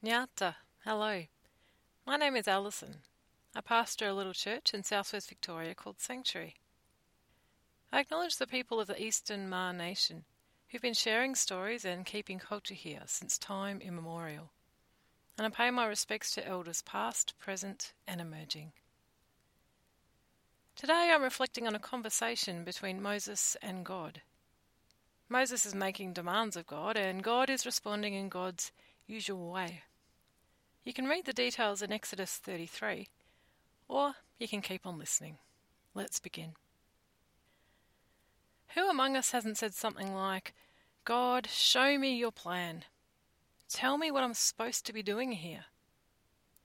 Nyata, hello. My name is Alison. I pastor a little church in southwest Victoria called Sanctuary. I acknowledge the people of the Eastern Maar Nation who've been sharing stories and keeping culture here since time immemorial. And I pay my respects to elders past, present, and emerging. Today I'm reflecting on a conversation between Moses and God. Moses is making demands of God, and God is responding in God's usual way. You can read the details in Exodus 33, or you can keep on listening. Let's begin. Who among us hasn't said something like, God, show me your plan. Tell me what I'm supposed to be doing here.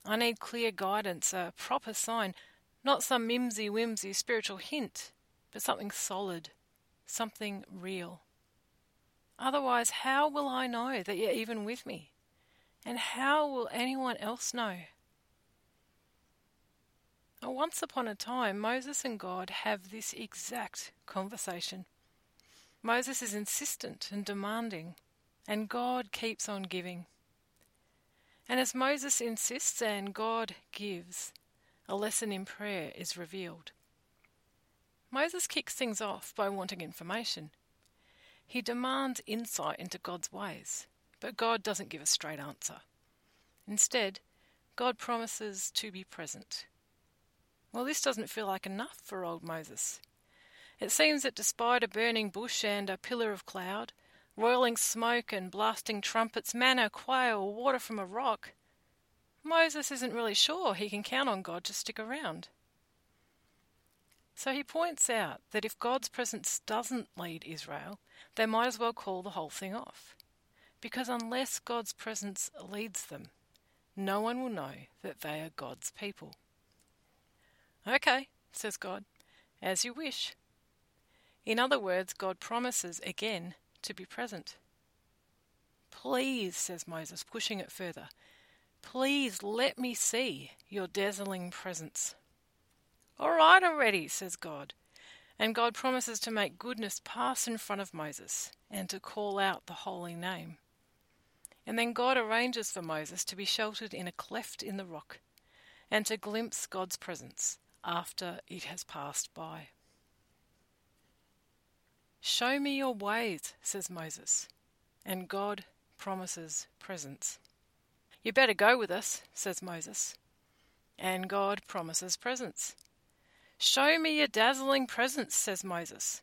I need clear guidance, a proper sign, not some mimsy whimsy spiritual hint, but something solid, something real. Otherwise, how will I know that you're even with me? And how will anyone else know? Once upon a time, Moses and God have this exact conversation. Moses is insistent and demanding, and God keeps on giving. And as Moses insists and God gives, a lesson in prayer is revealed. Moses kicks things off by wanting information. He demands insight into God's ways, but God doesn't give a straight answer. Instead, God promises to be present. Well, this doesn't feel like enough for old Moses. It seems that despite a burning bush and a pillar of cloud, roiling smoke and blasting trumpets, manna, quail, water from a rock, Moses isn't really sure he can count on God to stick around. So he points out that if God's presence doesn't lead Israel, they might as well call the whole thing off. Because unless God's presence leads them, no one will know that they are God's people. Okay, says God, as you wish. In other words, God promises again to be present. Please, says Moses, pushing it further, please let me see your dazzling presence. All right already, says God. And God promises to make goodness pass in front of Moses and to call out the holy name. And then God arranges for Moses to be sheltered in a cleft in the rock and to glimpse God's presence after it has passed by. Show me your ways, says Moses, and God promises presence. You better go with us, says Moses, and God promises presence. Show me your dazzling presence, says Moses,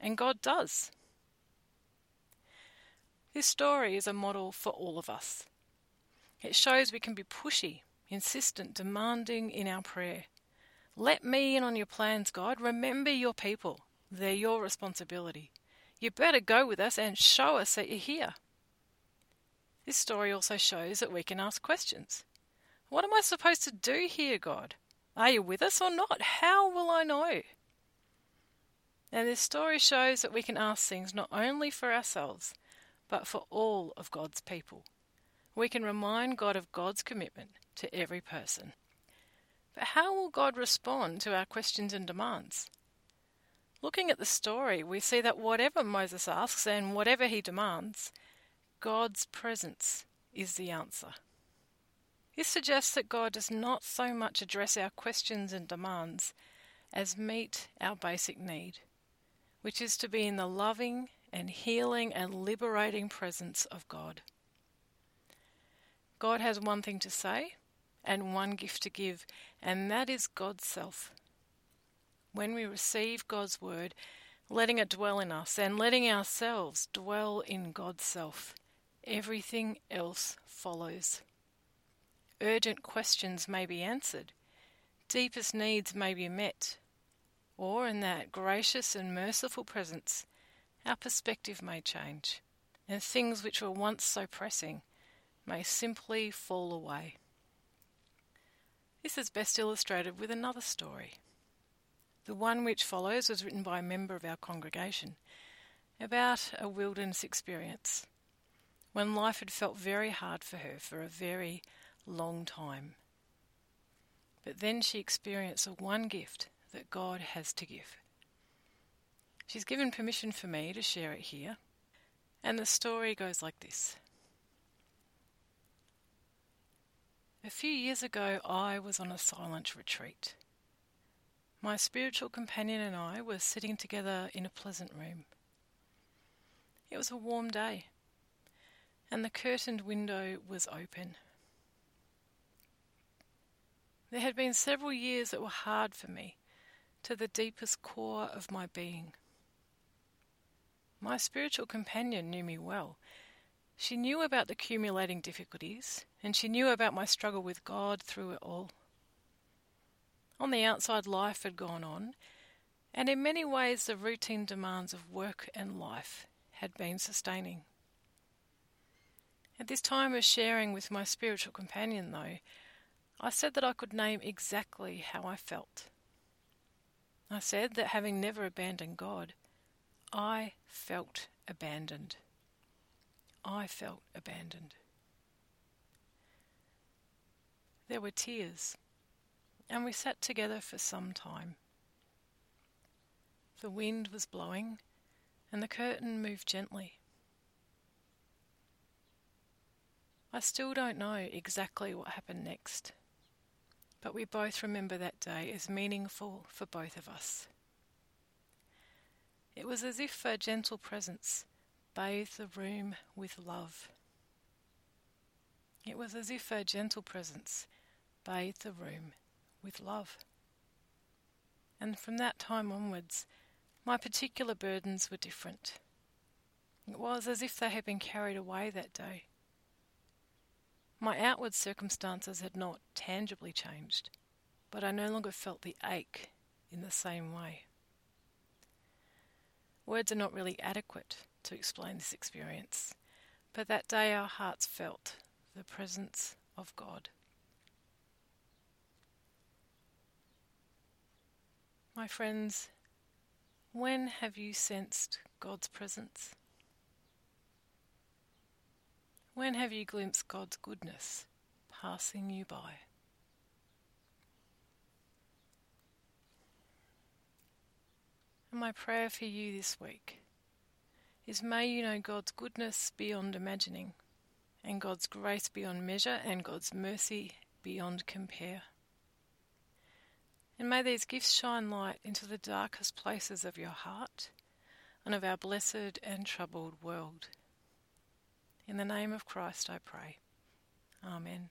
and God does. This story is a model for all of us. It shows we can be pushy, insistent, demanding in our prayer. Let me in on your plans, God. Remember your people. They're your responsibility. You better go with us and show us that you're here. This story also shows that we can ask questions. What am I supposed to do here, God? Are you with us or not? How will I know? And this story shows that we can ask things not only for ourselves, but for all of God's people. We can remind God of God's commitment to every person. But how will God respond to our questions and demands? Looking at the story, we see that whatever Moses asks and whatever he demands, God's presence is the answer. This suggests that God does not so much address our questions and demands as meet our basic need, which is to be in the loving and healing and liberating presence of God. God has one thing to say and one gift to give, and that is God's self when we receive God's word, letting it dwell in us and letting ourselves dwell in God's self, everything else follows. Urgent questions may be answered, deepest needs may be met, or in that gracious and merciful presence, our perspective may change, and things which were once so pressing may simply fall away. This is best illustrated with another story. The one which follows was written by a member of our congregation about a wilderness experience when life had felt very hard for her for a very long time. But then she experienced the one gift that God has to give. She's given permission for me to share it here, and the story goes like this. A few years ago, I was on a silent retreat. My spiritual companion and I were sitting together in a pleasant room. It was a warm day, and the curtained window was open. There had been several years that were hard for me, to the deepest core of my being. My spiritual companion knew me well. She knew about the accumulating difficulties, and she knew about my struggle with God through it all. On the outside, life had gone on, and in many ways, the routine demands of work and life had been sustaining. At this time of sharing with my spiritual companion, though, I said that I could name exactly how I felt. I said that having never abandoned God, I felt abandoned. I felt abandoned. There were tears, and we sat together for some time. The wind was blowing, and the curtain moved gently. I still don't know exactly what happened next, but we both remember that day as meaningful for both of us. It was as if a gentle presence bathed the room with love. It was as if a gentle presence bathed the room with love. And from that time onwards, my particular burdens were different. It was as if they had been carried away that day. My outward circumstances had not tangibly changed, but I no longer felt the ache in the same way. Words are not really adequate to explain this experience, but that day our hearts felt the presence of God. My friends, when have you sensed God's presence? When have you glimpsed God's goodness passing you by? And my prayer for you this week is may you know God's goodness beyond imagining, and God's grace beyond measure, and God's mercy beyond compare. And may these gifts shine light into the darkest places of your heart and of our blessed and troubled world. In the name of Christ I pray. Amen.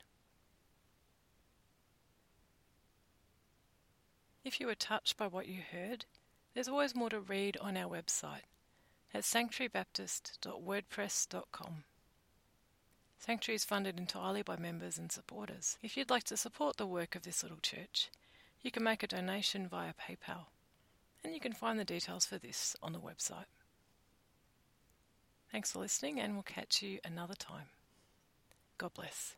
If you were touched by what you heard, there's always more to read on our website at sanctuarybaptist.wordpress.com. Sanctuary is funded entirely by members and supporters. If you'd like to support the work of this little church, you can make a donation via PayPal, and you can find the details for this on the website. Thanks for listening, and we'll catch you another time. God bless.